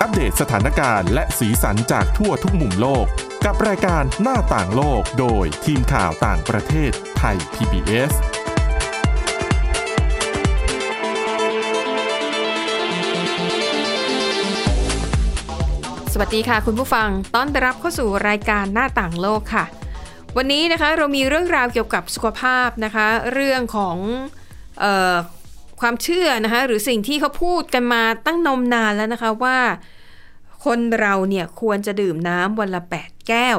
อัปเดตสถานการณ์และสีสันจากทั่วทุกมุมโลก กับรายการหน้าต่างโลกโดยทีมข่าวต่างประเทศไทย PBS สวัสดีค่ะคุณผู้ฟัง ต้อนรับเข้าสู่รายการหน้าต่างโลกค่ะ วันนี้นะคะเรามีเรื่องราวเกี่ยวกับสุขภาพนะคะ เรื่องของ ความเชื่อนะคะหรือสิ่งที่เขาพูดกันมาตั้งนมนานแล้วนะคะว่า คนเราเนี่ยควรจะดื่มน้ำวันละ 8 แก้ว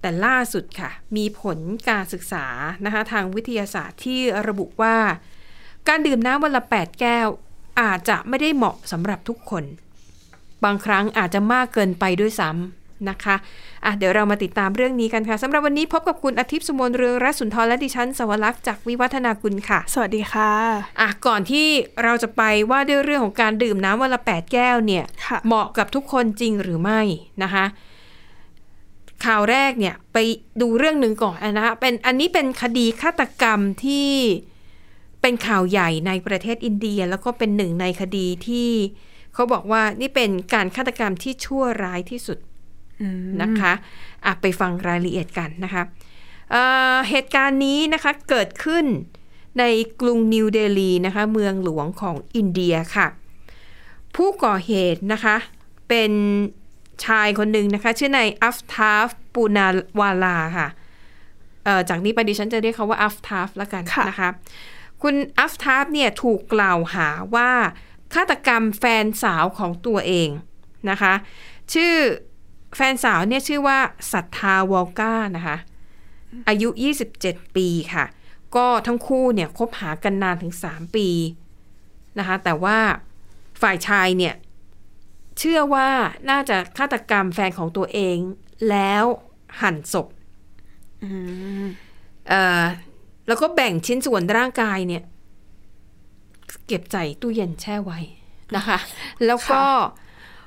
แต่ล่าสุดค่ะ มีผลการศึกษานะคะทางวิทยาศาสตร์ที่ระบุว่า การดื่มน้ำวันละ 8 แก้ว อาจจะไม่ได้เหมาะสำหรับทุกคน บางครั้งอาจจะมากเกินไปด้วยซ้ำ นะคะอะเดี๋ยวเรามาติดตามเรื่องนี้กันค่ะสำหรับวันนี้พบกับคุณอาทิตย์สุมนเรืองรัศนทรและดิฉันสวรักษ์จากวิวัฒนาคุณค่ะ สวัสดีค่ะอะก่อนที่เราจะไปว่าด้วยเรื่องของการดื่มน้ำวันละ 8 แก้วเนี่ยค่ะเหมาะกับทุกคนจริงหรือไม่นะคะข่าวแรกเนี่ยไปดูเรื่องหนึ่งก่อนนะคะเป็นอันนี้เป็นคดีฆาตกรรมที่เป็นข่าวใหญ่ในประเทศอินเดีย แล้วก็เป็นหนึ่งในคดีที่เขาบอกว่านี่เป็นการฆาตกรรมที่ชั่วร้ายที่สุดอืม นะคะอะไปฟังรายละเอียดกันนะคะเอ่อเหตุการณ์นี้นะคะเกิดขึ้นในกรุงนิวเดลีนะคะเมืองหลวงของอินเดียค่ะ ผู้ก่อเหตุนะคะเป็นชายคนหนึ่งนะคะชื่อนายอัฟทาฟปูนาวาลาค่ะเอ่อจากนี้ไปดิฉันจะเรียกเขาว่าอัฟทาฟแล้วกันค่ะนะคะ คุณอัฟทาฟเนี่ยถูกกล่าวหาว่าฆาตกรรมแฟนสาวของตัวเองนะคะ ชื่อ แฟนสาวเนี่ยชื่อว่าศรัทธาวอลก้านะคะ อายุ 27 ปีค่ะ ก็ทั้งคู่เนี่ยคบหากันนานถึง 3 ปีนะคะ แต่ว่าฝ่ายชายเนี่ย เชื่อว่าน่าจะฆาตกรรมแฟนของตัวเอง แล้วหั่นศพอืมเอ่อแล้วก็แบ่งชิ้นส่วนร่างกายเนี่ย เก็บใส่ตู้เย็นแช่ไว้นะคะ แล้วก็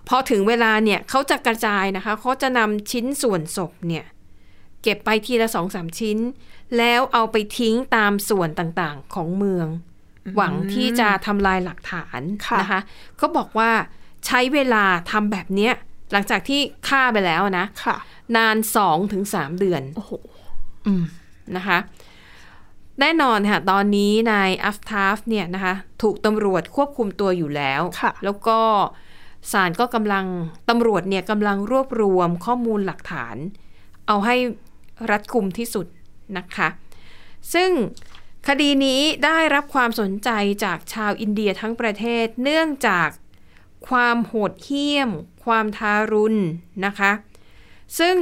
พอถึงเวลาเนี่ยเขาจะกระจายนะคะเขาจะนำชิ้นส่วนศพเนี่ยเก็บไปทีละสองสามชิ้น แล้วเอาไปทิ้งตามส่วนต่างๆของเมือง หวังที่จะทำลายหลักฐานค่ะนะคะเขาบอกว่าใช้เวลาทำแบบเนี้ยหลังจากที่ฆ่าไปแล้วนะค่ะนานสองถึงสามเดือนโอ้โหอืมนะคะ แน่นอนค่ะ ตอนนี้นายอัฟทาฟเนี่ยนะคะ ถูกตำรวจควบคุมตัวอยู่แล้วค่ะแล้วก็ ศาลก็กำลังตำรวจเนี่ยกำลังรวบรวมข้อมูลหลักฐาน เอาให้รัดกุมที่สุดนะคะ ซึ่งคดีนี้ได้รับความสนใจจากชาวอินเดียทั้งประเทศ เนื่องจากความโหดเหี้ยม ความทารุณนะคะ ซึ่ง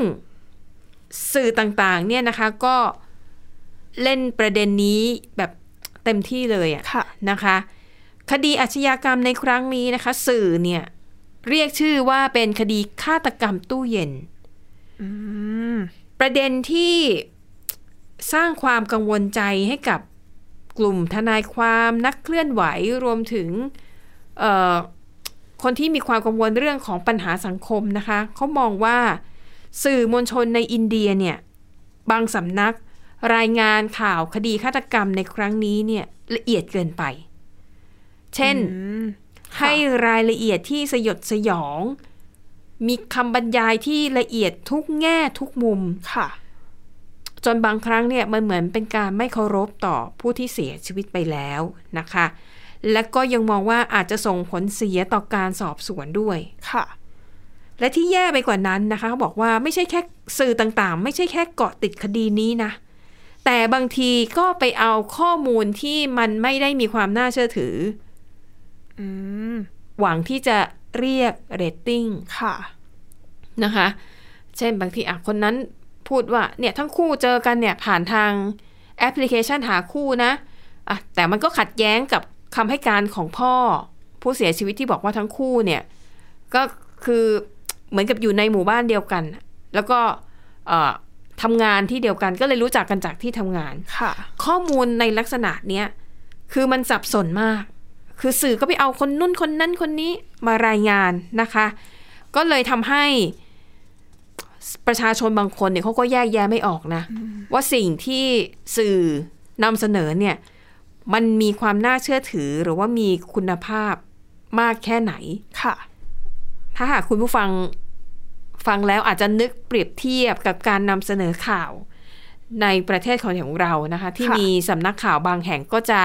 สื่อต่างๆเนี่ยนะคะก็เล่นประเด็นนี้แบบเต็มที่เลยอะค่ะนะคะ คดีอาชญากรรมในครั้งนี้นะคะ สื่อเนี่ย เรียกชื่อว่าเป็นคดีฆาตกรรมตู้เย็นประเด็นที่สร้างความกังวลใจให้กับกลุ่มทนายความนักเคลื่อนไหวรวมถึงคนที่มีความกังวลเรื่องของปัญหาสังคมนะคะเขามองว่าสื่อมวลชนในอินเดียเนี่ยบางสำนักรายงานข่าวคดีฆาตกรรมในครั้งนี้เนี่ยละเอียดเกินไป เช่น ให้รายละเอียดที่สยดสยอง มีคำบรรยายที่ละเอียดทุกแง่ทุกมุม ค่ะ จนบางครั้งเนี่ยมันเหมือนเป็นการไม่เคารพต่อผู้ที่เสียชีวิตไปแล้วนะคะ และก็ยังมองว่าอาจจะส่งผลเสียต่อการสอบสวนด้วย ค่ะ และที่แย่ไปกว่านั้นนะคะเขาบอกว่าไม่ใช่แค่สื่อต่างๆ ไม่ใช่แค่เกาะติดคดีนี้นะแต่บางทีก็ไปเอาข้อมูลที่มันไม่ได้มีความน่าเชื่อถืออืม หวังที่จะเรียกเรตติ้งค่ะนะคะ เช่นบางทีอะคนนั้นพูดว่าเนี่ยทั้งคู่เจอกันเนี่ยผ่านทางแอปพลิเคชันหาคู่นะอะแต่มันก็ขัดแย้งกับคำให้การของพ่อ ผู้เสียชีวิตที่บอกว่าทั้งคู่เนี่ยก็คือเหมือนกับอยู่ในหมู่บ้านเดียวกัน แล้วก็เอ่อทำงานที่เดียวกันก็เลยรู้จักกันจากที่ทำงานค่ะข้อมูลในลักษณะเนี้ยคือมันสับสนมาก คือสื่อก็ไปเอาคนนุ่นคนนั้นคนนี้มารายงานนะคะ ก็เลยทำให้ประชาชนบางคนเนี่ยเขาก็แยกแยะไม่ออกนะ ว่าสิ่งที่สื่อนำเสนอเนี่ย มันมีความน่าเชื่อถือหรือว่ามีคุณภาพมากแค่ไหนค่ะ ถ้าหากคุณผู้ฟังฟังแล้วอาจจะนึกเปรียบเทียบกับการนำเสนอข่าวในประเทศของเรานะคะ ที่ค่ะมีสำนักข่าวบางแห่งก็จะ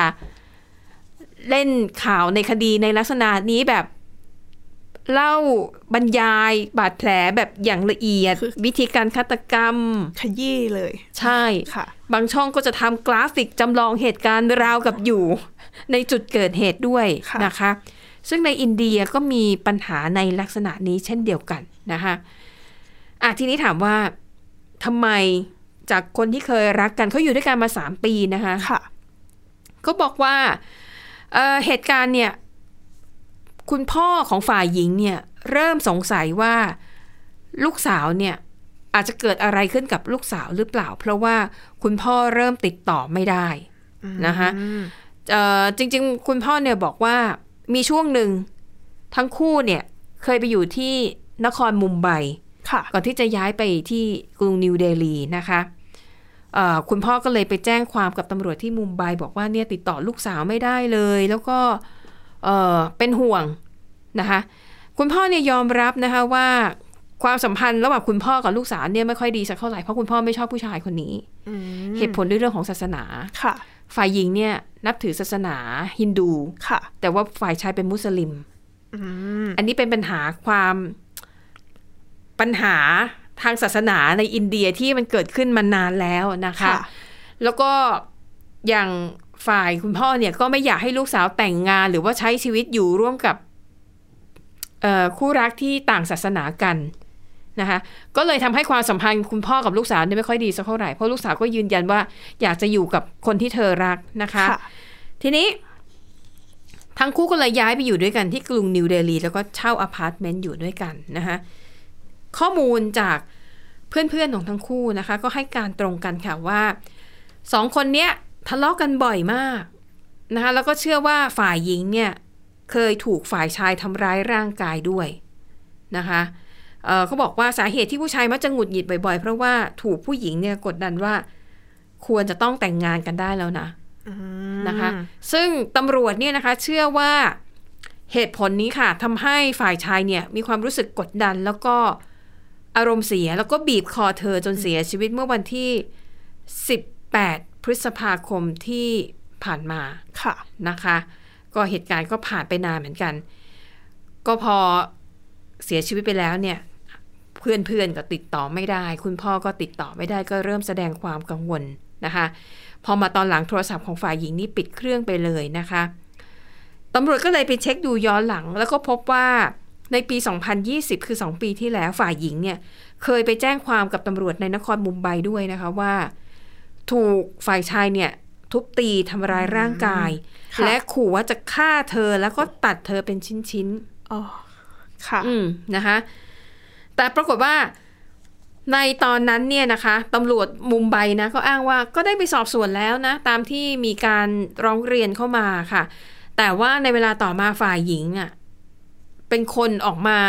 เล่นข่าวในคดีในลักษณะนี้แบบเล่าบรรยายบาดแผลแบบอย่างละเอียด วิธีการฆาตกรรม ขยี้เลย ใช่ค่ะ บางช่องก็จะทำกราฟิกจำลองเหตุการณ์ราวกับอยู่ ในจุดเกิดเหตุด้วยค่ะนะคะ ซึ่งในอินเดียก็มีปัญหาในลักษณะนี้เช่นเดียวกันนะคะอะทีนี้ถามว่าทำไมจากคนที่เคยรักกันเขาอยู่ด้วยกันมาสามปีนะคะค่ะก็บอกว่า เอ่อเหตุการณ์เนี่ย คุณพ่อของฝ่ายหญิงเนี่ย เริ่มสงสัยว่าลูกสาวเนี่ย อาจจะเกิดอะไรขึ้นกับลูกสาวหรือเปล่า เพราะว่าคุณพ่อเริ่มติดต่อไม่ได้นะคะเอ่อจริง ๆ คุณพ่อเนี่ยบอกว่ามีช่วงหนึ่งทั้งคู่เนี่ยเคยไปอยู่ที่นครมุมไบค่ะก่อนที่จะย้ายไปที่กรุงนิวเดลีนะคะเอ่อ คุณพ่อก็เลยไปแจ้งความกับตำรวจที่มุมไบบอกว่าเนี่ยติดต่อลูกสาวไม่ได้เลย แล้วก็เอ่อเป็นห่วงนะคะคุณพ่อเนี่ยยอมรับนะคะว่าความสัมพันธ์ระหว่างคุณพ่อกับลูกสาวเนี่ยไม่ค่อยดีสักเท่าไหร่เพราะคุณพ่อไม่ชอบผู้ชายคนนี้เหตุผลด้วยเรื่องของศาสนาค่ะ ฝ่ายหญิงเนี่ยนับถือศาสนาฮินดูค่ะ แต่ว่าฝ่ายชายเป็นมุสลิมอืมอันนี้เป็นปัญหาความปัญหา ทางศาสนาในอินเดียที่มันเกิดขึ้นมานานแล้วนะคะค่ะแล้วก็อย่างฝ่ายคุณพ่อเนี่ยก็ไม่อยากให้ลูกสาวแต่งงาน หรือว่าใช้ชีวิตอยู่ร่วมกับเอ่อคู่รักที่ต่างศาสนากันนะคะ ก็เลยทำให้ความสัมพันธ์คุณพ่อกับลูกสาวเนี่ยไม่ค่อยดีสักเท่าไหร่เพราะลูกสาวก็ยืนยันว่าอยากจะอยู่กับคนที่เธอรักนะคะค่ะทีนี้ทั้งคู่ก็เลยย้ายไปอยู่ด้วยกันที่กรุงนิวเดลีแล้วก็เช่าอพาร์ตเมนต์อยู่ด้วยกันนะคะ ข้อมูลจากเพื่อนๆของทั้งคู่นะคะ ก็ให้การตรงกันค่ะว่าสองคนเนี้ยทะเลาะกันบ่อยมากนะคะแล้วก็เชื่อว่าฝ่ายหญิงเนี่ยเคยถูกฝ่ายชายทำร้ายร่างกายด้วยนะคะเเขาบอกว่าสาเหตุที่ผู้ชายมักจะหงุดหงิดบ่อยๆ เพราะว่าถูกผู้หญิงเนี่ยกดดันว่าควรจะต้องแต่งงานกันได้แล้วนะนะคะ ซึ่งตำรวจเนี่ยนะคะเชื่อว่าเหตุผลนี้ค่ะทำให้ฝ่ายชายเนี่ยมีความรู้สึกกดดันแล้วก็ อารมณ์เสียแล้วก็บีบคอเธอจนเสียชีวิตเมื่อวันที่ 18 พฤษภาคมที่ผ่านมาค่ะนะคะ ก็เหตุการณ์ก็ผ่านไปนานเหมือนกัน ก็พอเสียชีวิตไปแล้วเนี่ย เพื่อนๆก็ติดต่อไม่ได้ คุณพ่อก็ติดต่อไม่ได้ก็เริ่มแสดงความกังวลนะคะ พอมาตอนหลังโทรศัพท์ของฝ่ายหญิงนี่ปิดเครื่องไปเลยนะคะตำรวจก็เลยไปเช็คดูย้อนหลัง แล้วก็พบว่า ในปี 2020 คือ 2 ปีที่แล้วฝ่ายหญิงเนี่ยเคยไปแจ้งความกับตำรวจในนครมุมไบด้วยนะคะว่า ถูกฝ่ายชายเนี่ยทุบตีทำร้ายร่างกายค่ะและขู่ว่าจะฆ่าเธอแล้วก็ตัดเธอเป็นชิ้นๆอ๋อค่ะ อืมนะคะ แต่ปรากฏว่าในตอนนั้นเนี่ยนะคะตำรวจมุมไบนะก็อ้างว่าก็ได้ไปสอบสวนแล้วนะ ตามที่มีการร้องเรียนเข้ามาค่ะ แต่ว่าในเวลาต่อมาฝ่ายหญิงอะ เป็นคนออกมา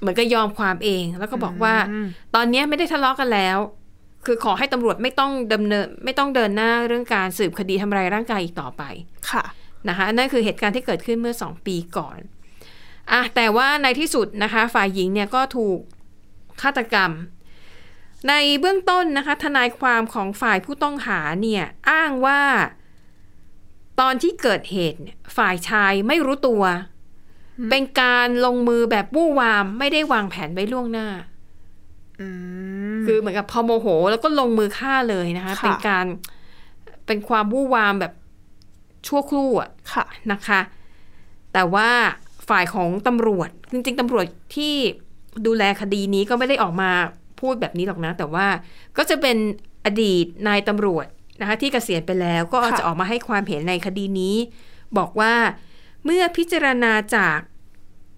เหมือนกับยอมความเอง แล้วก็บอกว่าอืมตอนเนี้ยไม่ได้ทะเลาะกันแล้ว คือขอให้ตำรวจไม่ต้องดำเนิน ไม่ต้องเดินหน้าเรื่องการสืบคดีทำร้ายร่างกายอีกต่อไป ค่ะ นะคะนั่นคือเหตุการณ์ที่เกิดขึ้นเมื่อ2ปีก่อนอะแต่ว่าในที่สุดนะคะ ฝ่ายหญิงเนี่ยก็ถูกฆาตกรรม ในเบื้องต้นนะคะ ทนายความของฝ่ายผู้ต้องหาเนี่ยอ้างว่า ตอนที่เกิดเหตุเนี่ยฝ่ายชายไม่รู้ตัว เป็นการลงมือแบบวู่วามไม่ได้วางแผนไว้ล่วงหน้าอืมคือเหมือนกับพอโมโห แล้วก็ลงมือฆ่าเลยนะคะค่ะเป็นการเป็นความวู่วามแบบชั่วครู่อะค่ะนะคะ แต่ว่าฝ่ายของตำรวจ จริง ๆตำรวจที่ดูแลคดีนี้ก็ไม่ได้ออกมาพูดแบบนี้หรอกนะ แต่ว่าก็จะเป็นอดีตนายตำรวจนะคะที่เกษียณไปแล้วก็ค่ะจะออกมาให้ความเห็นในคดีนี้ บอกว่า เมื่อพิจารณาจาก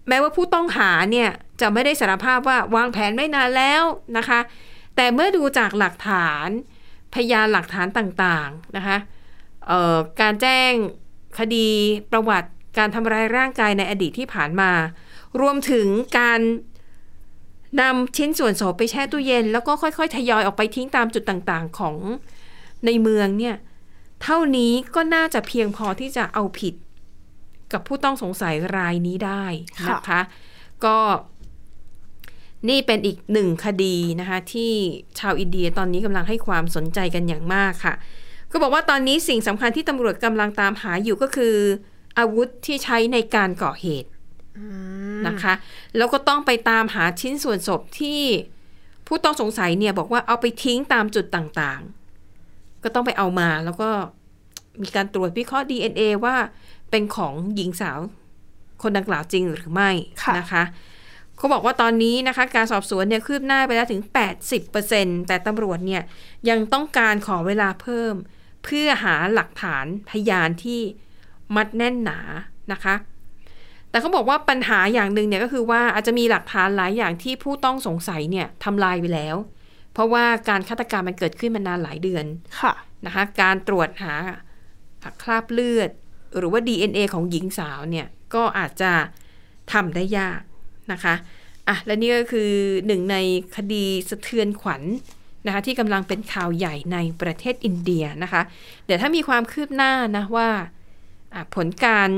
แม้ว่าผู้ต้องหาเนี่ยจะไม่ได้สารภาพว่าวางแผนไม่นานแล้วนะคะ แต่เมื่อดูจากหลักฐานพยานหลักฐานต่างๆนะคะการแจ้งคดีประวัติการทำร้ายร่างกายในอดีตที่ผ่านมา รวมถึงการนำชิ้นส่วนศพไปแช่ตู้เย็น แล้วก็ค่อยๆ ทยอยออกไปทิ้งตามจุดต่างๆของในเมืองเนี่ย เท่านี้ก็น่าจะเพียงพอที่จะเอาผิด กับผู้ต้องสงสัยรายนี้ได้นะคะ ก็นี่เป็นอีกหนึ่งคดีนะคะที่ชาวอินเดียตอนนี้กำลังให้ความสนใจกันอย่างมากค่ะ ก็บอกว่าตอนนี้สิ่งสำคัญที่ตำรวจกำลังตามหาอยู่ก็คือ อาวุธที่ใช้ในการก่อเหตุนะคะ แล้วก็ต้องไปตามหาชิ้นส่วนศพที่ผู้ต้องสงสัยเนี่ยบอกว่าเอาไปทิ้งตามจุดต่างๆ ก็ต้องไปเอามาแล้วก็มีการตรวจวิเคราะห์ DNA ว่า เป็นของหญิงสาวคนดังกล่าวจริงหรือไม่ค่ะนะคะเขาบอกว่าตอนนี้นะคะ การสอบสวนเนี่ยคืบหน้าไปแล้วถึง 80%แต่ตำรวจเนี่ยยังต้องการขอเวลาเพิ่ม เพื่อหาหลักฐานพยานที่มัดแน่นหนานะคะ แต่เขาบอกว่าปัญหาอย่างหนึ่งเนี่ยก็คือว่าอาจจะมีหลักฐานหลายอย่างที่ผู้ต้องสงสัยเนี่ยทำลายไปแล้ว เพราะว่าการฆาตกรรมมันเกิดขึ้นมานานหลายเดือน ค่ะนะคะ การตรวจหาคราบเลือด หรือว่า DNA ของหญิงสาวเนี่ยก็อาจจะทำได้ยากนะคะอะและนี่ก็คือหนึ่งในคดีสะเทือนขวัญนะคะที่กำลังเป็นข่าวใหญ่ในประเทศอินเดียนะคะ เดี๋ยวถ้ามีความคืบหน้านะว่าอะผลการ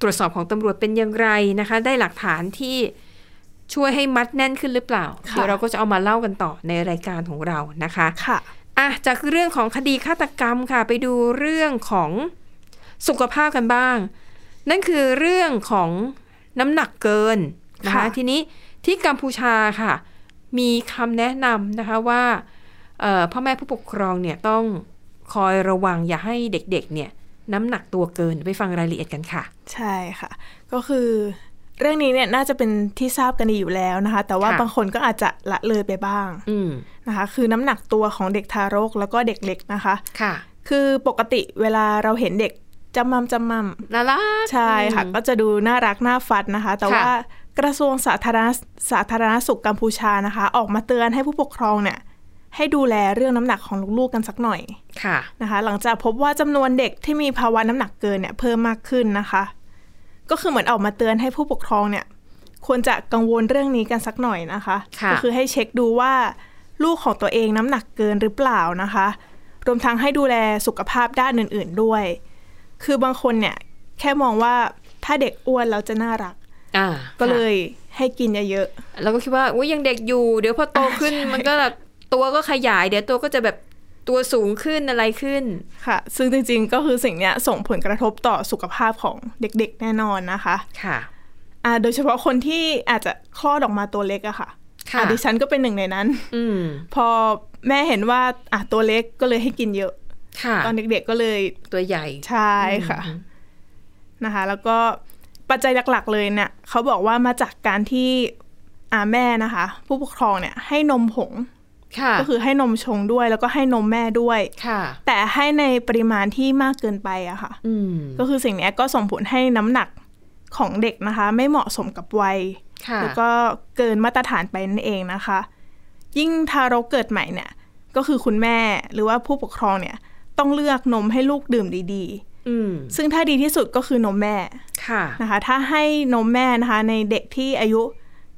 ตรวจสอบของตำรวจเป็นอย่างไรนะคะ ได้หลักฐานที่ช่วยให้มัดแน่นขึ้นหรือเปล่าค่ะเดี๋ยวเราก็จะเอามาเล่ากันต่อในรายการของเรานะคะค่ะอะจากเรื่องของคดีฆาตกรรมค่ะ ไปดูเรื่องของ สุขภาพกันบ้าง นั่นคือเรื่องของน้ำหนักเกินนะคะค่ะทีนี้ที่กัมพูชาค่ะ มีคำแนะนำนะคะว่าเอ่อพ่อแม่ผู้ปกครองเนี่ยต้องคอยระวังอย่าให้เด็กๆเนี่ยน้ำหนักตัวเกินไปฟังรายละเอียดกันค่ะ ใช่ค่ะ ก็คือเรื่องนี้เนี่ยน่าจะเป็นที่ทราบกันดีอยู่แล้วนะคะ แต่ว่าค่ะบางคนก็อาจจะละเลยไปบ้างอืมนะคะ คือน้ำหนักตัวของเด็กทารกแล้วก็เด็กเล็กนะคะ ค่ะ คือปกติเวลาเราเห็นเด็ก จำมัมจำมัมน่ารักใช่ค่ะอืมก็จะดูน่ารักน่าฟัดนะคะ แต่ค่ะว่ากระทรวงสาธารณสาธารณสุขกัมพูชานะคะ ออกมาเตือนให้ผู้ปกครองเนี่ย ให้ดูแลเรื่องน้ำหนักของลูกๆกันสักหน่อยค่ะนะคะ หลังจากพบว่าจำนวนเด็กที่มีภาวะน้ำหนักเกินเนี่ยเพิ่มมากขึ้นนะคะ ก็คือเหมือนออกมาเตือนให้ผู้ปกครองเนี่ย ควรจะกังวลเรื่องนี้กันสักหน่อยนะคะค่ะก็คือให้เช็คดูว่าลูกของตัวเองน้ำหนักเกินหรือเปล่านะคะ รวมทั้งให้ดูแลสุขภาพด้านอื่น ๆด้วย คือบางคนเนี่ยแค่มองว่าถ้าเด็กอ้วนแล้วจะน่ารักอ่าก็เลยให้กินเยอะเราก็คิดว่าอุ้ยยังเด็กอยู่ เดี๋ยวพอโตขึ้นมันก็แบบตัวก็ขยาย เดี๋ยวตัวก็จะแบบตัวสูงขึ้นอะไรขึ้นๆค่ะ ซึ่งจริงๆก็คือสิ่งเนี้ยส่งผลกระทบต่อสุขภาพของเด็กๆแน่นอนนะคะค่ะอ่าโดยเฉพาะคนที่อาจจะคลอดออกมาตัวเล็กอะค่ะค่ะอะดิฉันก็เป็นหนึ่งในนั้น อืมพอแม่เห็นว่าอะตัวเล็กก็เลยให้กินเยอะค่ะ ตอนเด็กๆก็เลยตัวใหญ่ใช่ค่ะนะคะ แล้วก็ปัจจัยหลักๆ เลยเนี่ยเขาบอกว่ามาจากการที่อ่าแม่นะคะ ผู้ปกครองเนี่ยให้นมผงค่ะก็คือให้นมชงด้วยแล้วก็ให้นมแม่ด้วยค่ะ แต่ให้ในปริมาณที่มากเกินไปอะค่ะอืมก็คือสิ่งเนี้ยก็ส่งผลให้น้ำหนักของเด็กนะคะ ไม่เหมาะสมกับวัยค่ะแล้วก็เกินมาตรฐานไปนั่นเองนะคะ ยิ่งทารกเกิดใหม่เนี่ย ก็คือคุณแม่หรือว่าผู้ปกครองเนี่ย ต้องเลือกนมให้ลูกดื่มดีอืมๆซึ่งถ้าดีที่สุดก็คือนมแม่ค่ะนะคะ ถ้าให้นมแม่นะคะ ในเด็กที่อายุ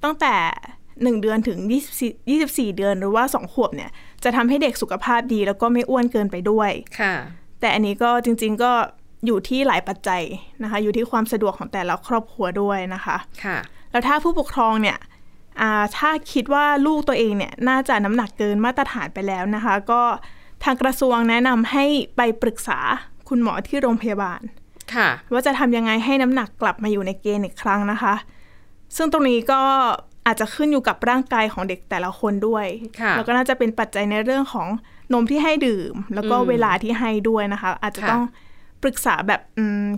ตั้งแต่1เดือนถึง24 24เดือนหรือว่า2ขวบเนี่ย จะทำให้เด็กสุขภาพดีแล้วก็ไม่อ้วนเกินไปด้วยค่ะ แต่อันนี้ก็จริง ๆก็อยู่ที่หลายปัจจัยนะคะ อยู่ที่ความสะดวกของแต่ละครอบครัวด้วยนะคะค่ะแล้วถ้าผู้ปกครองเนี่ยอ่าถ้าคิดว่าลูกตัวเองเนี่ยน่าจะน้ำหนักเกินมาตรฐานไปแล้วนะคะ ก็ ทางกระทรวงแนะนำให้ไปปรึกษาคุณหมอที่โรงพยาบาล ค่ะ ว่าจะทำยังไงให้น้ำหนักกลับมาอยู่ในเกณฑ์อีกครั้งนะคะ ซึ่งตรงนี้ก็อาจจะขึ้นอยู่กับร่างกายของเด็กแต่ละคนด้วยค่ะแล้วก็น่าจะเป็นปัจจัยในเรื่องของนมที่ให้ดื่ม แล้วก็อืมเวลาที่ให้ด้วยนะคะ อาจจะค่ะต้องปรึกษาแบบ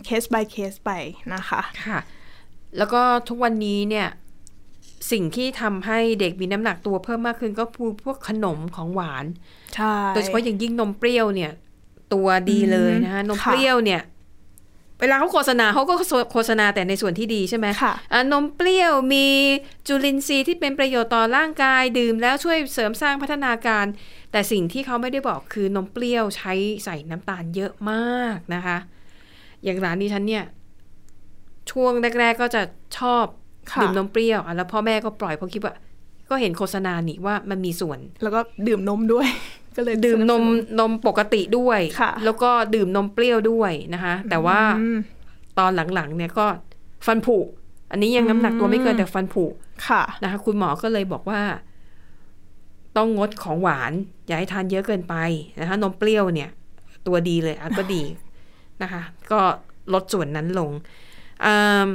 เคส by เคสไปนะคะ ค่ะ แล้วก็ทุกวันนี้เนี่ย สิ่งที่ทำให้เด็กมีน้ำหนักตัวเพิ่มมากขึ้นก็คือพวกขนมของหวานใช่โดยเฉพาะอย่างยิ่งนมเปรี้ยวเนี่ย ตัวดีเลยนะคะนมค่ะเปรี้ยวเนี่ย เวลาเขาโฆษณาเขาก็โฆษณาแต่ในส่วนที่ดีใช่ไหมค่ะอะนมเปรี้ยวมีจุลินทรีย์ที่เป็นประโยชน์ต่อร่างกายดื่มแล้วช่วยเสริมสร้างพัฒนาการ แต่สิ่งที่เขาไม่ได้บอกคือนมเปรี้ยวใช้ใส่น้ำตาลเยอะมากนะคะ อย่างร้านนี้ฉันเนี่ย ช่วงแรก ๆ ก็จะชอบค่ะ ดื่มนมเปรี้ยวอะแล้วพ่อแม่ก็ปล่อยเพราะคิดว่า ก็เห็นโฆษณานี่ว่ามันมีส่วน แล้วก็ดื่มนมด้วย ก็เลยดื่มนมสบสนมปกติด้วยค่ะแล้วก็ดื่มนมเปรี้ยวด้วยนะคะ แต่ว่าอืมตอนหลังๆ เนี่ยก็ฟันผุอันนี้ยังน้ำหนักตัวไม่เกินแต่ฟันผุค่ะนะคะ คุณหมอก็เลยบอกว่า ต้องงดของหวาน อย่าให้ทานเยอะเกินไปนะคะนมเปรี้ยวเนี่ย ตัวดีเลยอะก็ดีนะคะ ก็ลดส่วนนั้นลงอืม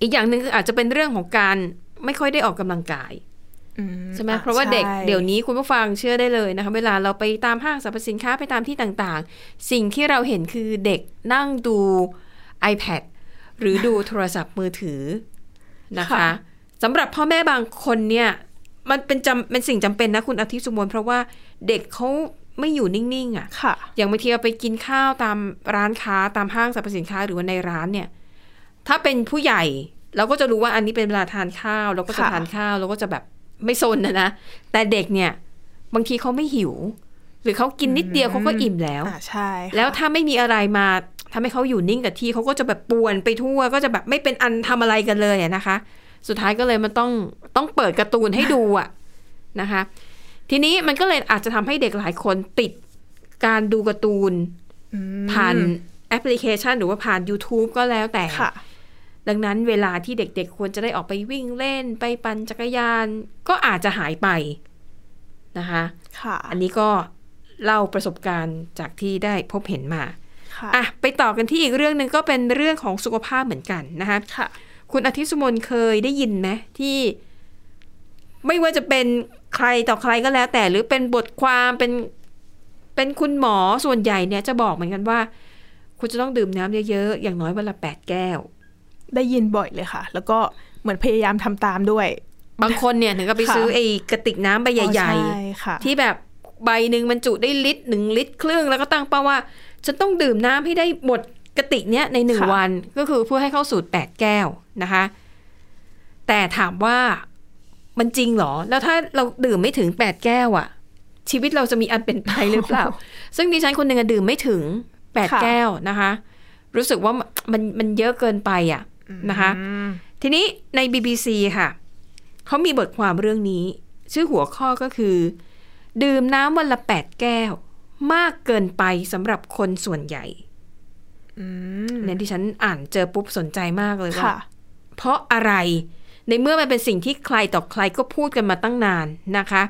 อีกอย่างหนึ่งคืออาจจะเป็นเรื่องของการไม่ค่อยได้ออกกำลังกายอืใช่ไหมอ่เพราะว่าเด็กใช่เดี๋ยวนี้คุณผู้ฟังเชื่อได้เลยนะคะ เวลาเราไปตามห้างสรรพสินค้าไปตามที่ต่างๆ สิ่งที่เราเห็นคือเด็กนั่งดู iPad หรือดูโทรศัพท์มือถือนะคะสำหรับพ่อแม่บางคนเนี่ย มันเป็นจำเป็นสิ่งจำเป็นนะคุณอาทิตย์สุมนเพราะว่าเด็กเขาไม่อยู่นิ่งๆอะ่ะค่ะอย่างบางทีเราไปกินข้าวตามร้านค้าตามห้างสรรพสินค้าหรือว่าในร้านเนี่ย ถ้าเป็นผู้ใหญ่ เราก็จะรู้ว่าอันนี้เป็นเวลาทานข้าวเราก็จะค่ะทานข้าวเราก็จะแบบไม่ซนนะนะ แต่เด็กเนี่ย บางทีเขาไม่หิว หรือเขากินนิดเดียวเขาก็อิ่มแล้วอ่าใช่ค่ะแล้วถ้าไม่มีอะไรมาทำให้เขาอยู่นิ่งกับที่เขาก็จะแบบป่วนไปทั่ว ก็จะแบบไม่เป็นอันทำอะไรกันเลยอะนะคะ สุดท้ายก็เลยมันต้องต้องเปิดการ์ตูนให้ดูอะนะคะ ทีนี้มันก็เลยอาจจะทำให้เด็กหลายคนติดการดูการ์ตูนอืมผ่านแอปพลิเคชันหรือว่าผ่าน YouTube ก็แล้วแต่ค่ะ ดังนั้นเวลาที่เด็กๆ ควรจะได้ออกไปวิ่งเล่นไปปั่นจักรยานก็อาจจะหายไปนะคะค่ะ อันนี้ก็เล่าประสบการณ์จากที่ได้พบเห็นมาค่ะอะไปต่อกันที่อีกเรื่องหนึ่งก็เป็นเรื่องของสุขภาพเหมือนกันนะคะค่ะ คุณอาทิตย์สุมนเคยได้ยินไหมที่ ไม่ว่าจะเป็นใครต่อใครก็แล้ว แต่หรือเป็นบทความเป็นเป็นคุณหมอส่วนใหญ่เนี่ยจะบอกเหมือนกันว่า คุณจะต้องดื่มน้ำเยอะๆอย่างน้อยวันละแปดแก้ว ได้ยินบ่อยเลยค่ะ แล้วก็เหมือนพยายามทำตามด้วย บางคนเนี่ยถึงกับไปค่ะซื้อไอ้กระติกน้ำใบใหญ่อ๋อใช่ค่ะๆที่แบบใบหนึ่งมันจุได้ลิตรหนึ่งลิตรครึ่งแล้วก็ตั้งเป้าว่า ฉันต้องดื่มน้ำให้ได้หมดกระติกเนี้ยในหนึ่งค่ะวันก็คือเพื่อให้เข้าสูตรแปดแก้วนะคะ แต่ถามว่ามันจริงเหรอ แล้วถ้าเราดื่มไม่ถึงแปดแก้วอะชีวิตเราจะมีอันเป็นไปหรือเปล่า ซึ่งดิฉันคนหนึ่งอะดื่มไม่ถึงแปดค่ะแก้วนะคะ รู้สึกว่ามันมันเยอะเกินไปอะ นะคะอืมทีนี้ใน BBC ค่ะ เขามีบทความเรื่องนี้ ชื่อหัวข้อก็คือ ดื่มน้ำวันละแปดแก้ว มากเกินไปสำหรับคนส่วนใหญ่อืมเนี่ยที่ฉันอ่านเจอปุ๊บสนใจมากเลยว่าค่ะเพราะอะไรในเมื่อมันเป็นสิ่งที่ใครต่อใครก็พูดกันมาตั้งนานนะคะ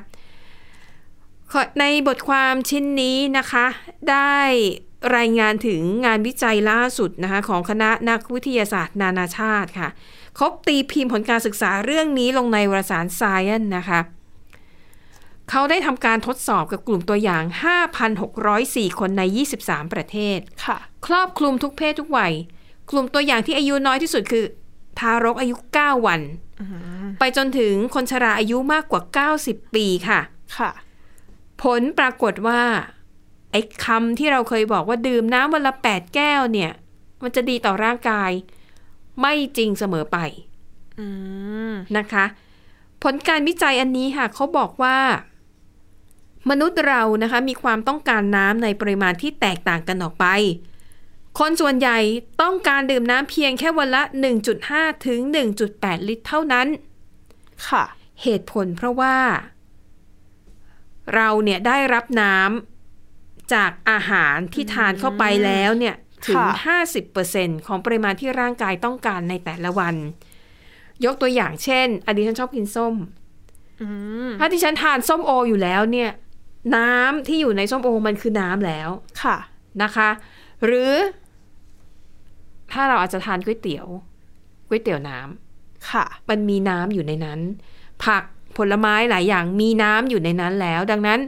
ขอในบทความชิ้นนี้นะคะ ได้ รายงานถึงงานวิจัยล่าสุดนะคะของคณะนักวิทยาศาสตร์นานาชาติค่ะเขาตีพิมพ์ผลการศึกษาเรื่องนี้ลงในวารสาร Science นะคะเขาได้ทำการทดสอบกับกลุ่มตัวอย่าง 5,604 คนใน 23 ประเทศ ค่ะ ครอบคลุมทุกเพศทุกวัย กลุ่มตัวอย่างที่อายุน้อยที่สุดคือ ทารกอายุ 9 วัน ไปจนถึงคนชราอายุมากกว่า 90 ปีค่ะ ค่ะ ผลปรากฏว่า ไอ้คำที่เราเคยบอกว่าดื่มน้ำวันละ 8 แก้วเนี่ย มันจะดีต่อร่างกาย ไม่จริงเสมอไปอืมนะคะ ผลการวิจัยอันนี้ค่ะเขาบอกว่า มนุษย์เรานะคะ มีความต้องการน้ำในปริมาณที่แตกต่างกันออกไป คนส่วนใหญ่ต้องการดื่มน้ำเพียงแค่วันละ 1.5 ถึง 1.8 ลิตรเท่านั้น ค่ะ เหตุผลเพราะว่า เราเนี่ยได้รับน้ำ จากอาหารที่ทานเข้าไปแล้วเนี่ยถึงค่ะ50%ของปริมาณที่ร่างกายต้องการในแต่ละวัน ยกตัวอย่างเช่นอดีตฉันชอบกินส้มอืมถ้าที่ฉันทานส้มโออยู่แล้วเนี่ย น้ำที่อยู่ในส้มโอมันคือน้ำแล้วค่ะนะคะ หรือถ้าเราอาจจะทานก๋วยเตี๋ยวก๋วยเตี๋ยวน้ำค่ะ มันมีน้ำอยู่ในนั้น ผักผลไม้หลายอย่างมีน้ำอยู่ในนั้นแล้ว ดังนั้น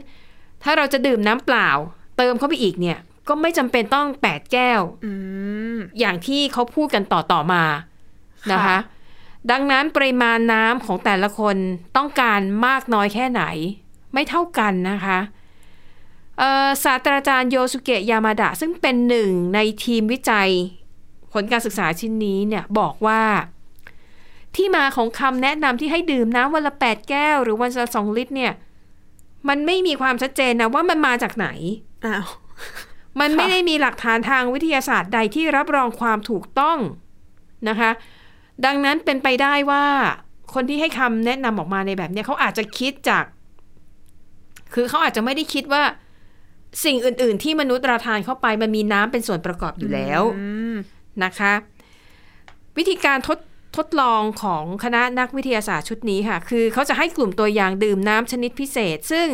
ถ้าเราจะดื่มน้ำเปล่า เติมเข้าไปอีกเนี่ย ก็ไม่จำเป็นต้อง8แก้วอืมอย่างที่เขาพูดกันต่อต่อๆมานะคะค่ะดังนั้นปริมาณน้ำของแต่ละคนต้องการมากน้อยแค่ไหน ไม่เท่ากันนะคะเอ่อศาสตราจารย์โยสุเกะยามาดะ ซึ่งเป็นหนึ่งในทีมวิจัยผลการศึกษาชิ้นนี้เนี่ยบอกว่า ที่มาของคำแนะนำที่ให้ดื่มน้ำวันละ 8 แก้ว หรือวันละสองลิตรเนี่ย มันไม่มีความชัดเจนนะว่ามันมาจากไหน อ้าวมันไม่ได้มีหลักฐานทางวิทยาศาสตร์ใดที่รับรองความถูกต้องนะคะ ดังนั้นเป็นไปได้ว่าคนที่ให้คำแนะนำออกมาในแบบเนี้ยเขาอาจจะคิดจาก คือเขาอาจจะไม่ได้คิดว่าสิ่งอื่น ๆ ที่มนุษย์เราทานเข้าไปมันมีน้ำเป็นส่วนประกอบอยู่แล้วนะคะ วิธีการทดทดลองของคณะนักวิทยาศาสตร์ชุดนี้ค่ะ คือเขาจะให้กลุ่มตัวอย่างดื่มน้ำชนิดพิเศษ ซึ่ง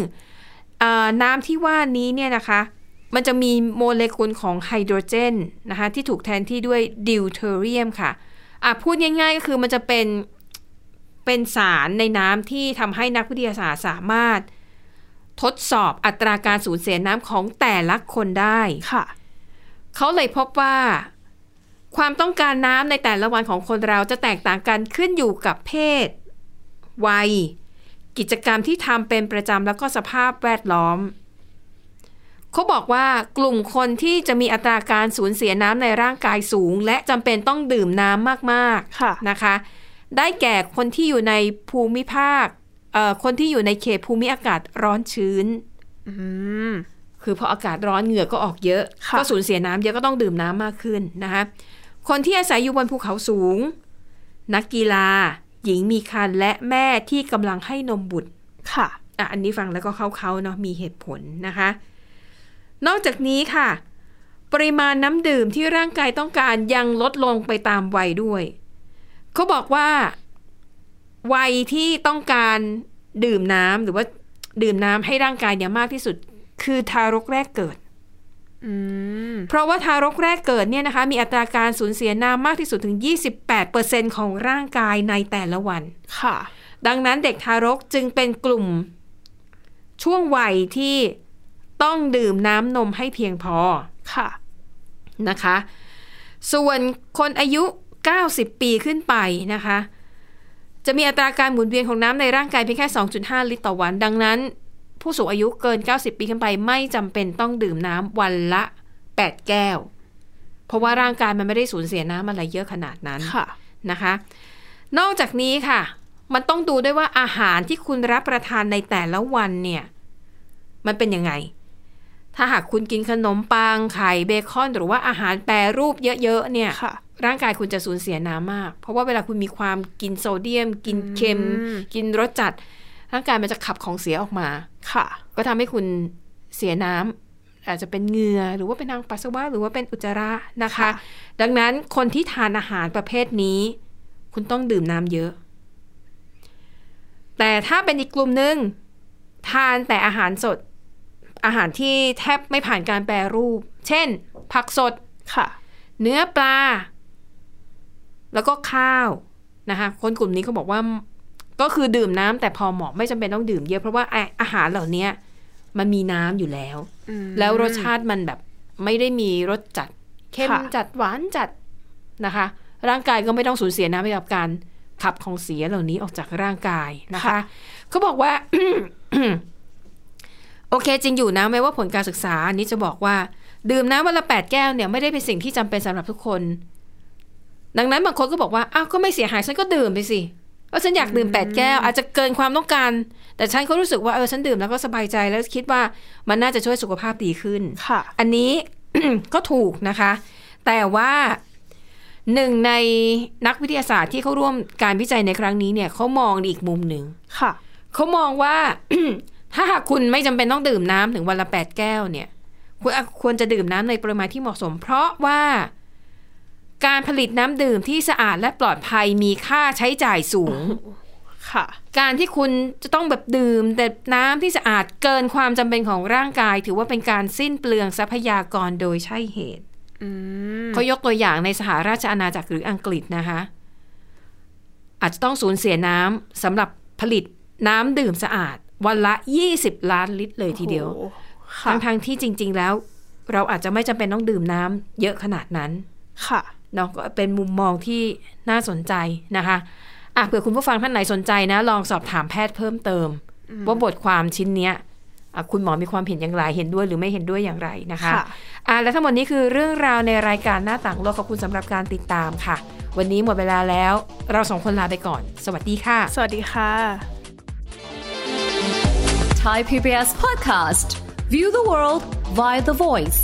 น้ำที่ว่านี้เนี่ยนะคะ มันจะมีโมเลกุลของไฮโดรเจนนะคะที่ถูกแทนที่ด้วยดิวเทอเรียมค่ะอะพูดง่ายๆก็คือมันจะเป็นเป็นสารในน้ำที่ทำให้นักวิทยาศาสตร์สามารถ ทดสอบอัตราการสูญเสียน้ำของแต่ละคนได้ค่ะ เขาเลยพบว่า ความต้องการน้ำในแต่ละวันของคนเราจะแตกต่างกันขึ้นอยู่กับเพศ วัย กิจกรรมที่ทำเป็นประจำแล้วก็สภาพแวดล้อม เขาบอกว่ากลุ่มคนที่จะมีอัตราการสูญเสียน้ำในร่างกายสูง และจำเป็นต้องดื่มน้ำมากค่ะๆนะคะ ได้แก่คนที่อยู่ในภูมิภาคเอ่อคนที่อยู่ในเขตภูมิอากาศร้อนชื้นอืมคือพออากาศร้อนเหงื่อก็ออกเยอะค่ะก็สูญเสียน้ำเยอะก็ต้องดื่มน้ำมากขึ้นนะคะ คนที่อาศัยอยู่บนภูเขาสูง นักกีฬา หญิงมีครรภ์และแม่ที่กำลังให้นมบุตร ค่ะ อะ อันนี้ฟังแล้วก็เขาๆเนาะ มีเหตุผลนะคะ นอกจากนี้ค่ะ ปริมาณน้ำดื่มที่ร่างกายต้องการยังลดลงไปตามวัยด้วย เขาบอกว่า วัยที่ต้องการดื่มน้ำหรือว่าดื่มน้ำให้ร่างกายเนี่ยมากที่สุด คือทารกแรกเกิดอืม เพราะว่าทารกแรกเกิดเนี่ยนะคะมีอัตราการสูญเสียน้ำมากที่สุดถึง 28%ของร่างกายในแต่ละวัน ค่ะ ดังนั้นเด็กทารกจึงเป็นกลุ่ม ช่วงวัยที่ต้องดื่มน้ำนมให้เพียงพอ ค่ะ นะคะ ส่วนคนอายุ 90 ปีขึ้นไปนะคะ จะมีอัตราการหมุนเวียนของน้ำในร่างกายเพียงแค่ 2.5 ลิตรต่อวัน ดังนั้น ผู้สูงอายุเกิน 90 ปีขึ้นไป ไม่จำเป็นต้องดื่มน้ำวันละ 8 แก้ว เพราะว่าร่างกายมันไม่ได้สูญเสียน้ำอะไรเยอะขนาดนั้นค่ะนะคะ นอกจากนี้ค่ะ มันต้องดูด้วยว่าอาหารที่คุณรับประทานในแต่ละวันเนี่ย มันเป็นยังไง ถ้าหากคุณกินขนมปังไข่เบคอน หรือว่าอาหารแปรรูปเยอะๆเนี่ยค่ะร่างกายคุณจะสูญเสียน้ำมาก เพราะว่าเวลาคุณมีความกินโซเดียม กินเค็มอืมกินรสจัด ร่างกายมันจะขับของเสียออกมา ค่ะ ก็ทำให้คุณเสียน้ำอาจจะเป็นเหงื่อหรือว่าเป็นทางปัสสาวะหรือว่าเป็นอุจจาระนะคะค่ะดังนั้นคนที่ทานอาหารประเภทนี้ คุณต้องดื่มน้ำเยอะ แต่ถ้าเป็นอีกกลุ่มหนึ่งทานแต่อาหารสด อาหารที่แทบไม่ผ่านการแปรรูป เช่น ผักสดค่ะ เนื้อปลา แล้วก็ข้าวนะคะ คนกลุ่มนี้เขาบอกว่า ก็คือดื่มน้ำแต่พอเหมาะไม่จำเป็นต้องดื่มเยอะเพราะว่าอาอาหารเหล่านี้มันมีน้ำอยู่แล้วอืมแล้วรสชาติมันแบบไม่ได้มีรสจัดเข้มค่ะจัดหวานจัดนะคะ ร่างกายก็ไม่ต้องสูญเสียน้ำไปกับการขับของเสียเหล่านี้ออกจากร่างกายนะคะเขาบอกว่า โอเคจริงอยู่นะแม้ว่าผลการศึกษาอันนี้จะบอกว่า ดื่มน้ำวันละแปดแก้วเนี่ยไม่ได้เป็นสิ่งที่จำเป็นสำหรับทุกคน ดังนั้นบางคนก็บอกว่าอ้าวก็ไม่เสียหายฉันก็ดื่มไปสิ ว่าฉันอยากดื่มแปดแก้ว อาจจะเกินความต้องการ แต่ฉันก็รู้สึกว่าเออฉันดื่มแล้วก็สบายใจแล้วคิดว่ามันน่าจะช่วยสุขภาพดีขึ้นค่ะอันนี้ก็ถูกนะคะ แต่ว่าหนึ่งในนักวิทยาศาสตร์ที่เขาร่วมการวิจัยในครั้งนี้เนี่ยเขามองอีกมุมหนึ่งค่ะเขามองว่าถ้าหากคุณไม่จำเป็นต้องดื่มน้ำถึงวันละแปดแก้วเนี่ยคุณควรจะดื่มน้ำในปริมาณที่เหมาะสม เพราะว่า การผลิตน้ำดื่มที่สะอาดและปลอดภัยมีค่าใช้จ่ายสูง ค่ะ การที่คุณจะต้องแบบดื่ม แต่น้ำที่สะอาดเกินความจำเป็นของร่างกาย ถือว่าเป็นการสิ้นเปลืองทรัพยากรโดยใช่เหตุอืมเขายกตัวอย่างในสหราชอาณาจักรหรืออังกฤษนะคะ อาจจะต้องสูญเสียน้ำสำหรับผลิตน้ำดื่มสะอาด วันละ 20 ล้านลิตรเลยทีเดียวโอ้โหค่ะทั้งๆที่จริง ๆ แล้ว เราอาจจะไม่จำเป็นต้องดื่มน้ำเยอะขนาดนั้นค่ะ เนาะก็เป็นมุมมองที่น่าสนใจนะคะอะเผื่อคุณผู้ฟังท่านไหนสนใจนะ ลองสอบถามแพทย์เพิ่มเติม ว่าบทความชิ้นเนี้ยอะคุณหมอมีความเห็นอย่างไร เห็นด้วยหรือไม่เห็นด้วยอย่างไรนะคะค่ะอะและทั้งหมดนี้คือเรื่องราวในรายการหน้าต่างโลกขอบคุณสำหรับการติดตามค่ะ วันนี้หมดเวลาแล้ว เราสองคนลาไปก่อน สวัสดีค่ะ สวัสดีค่ะ Thai PBS podcast. View the world via the voice.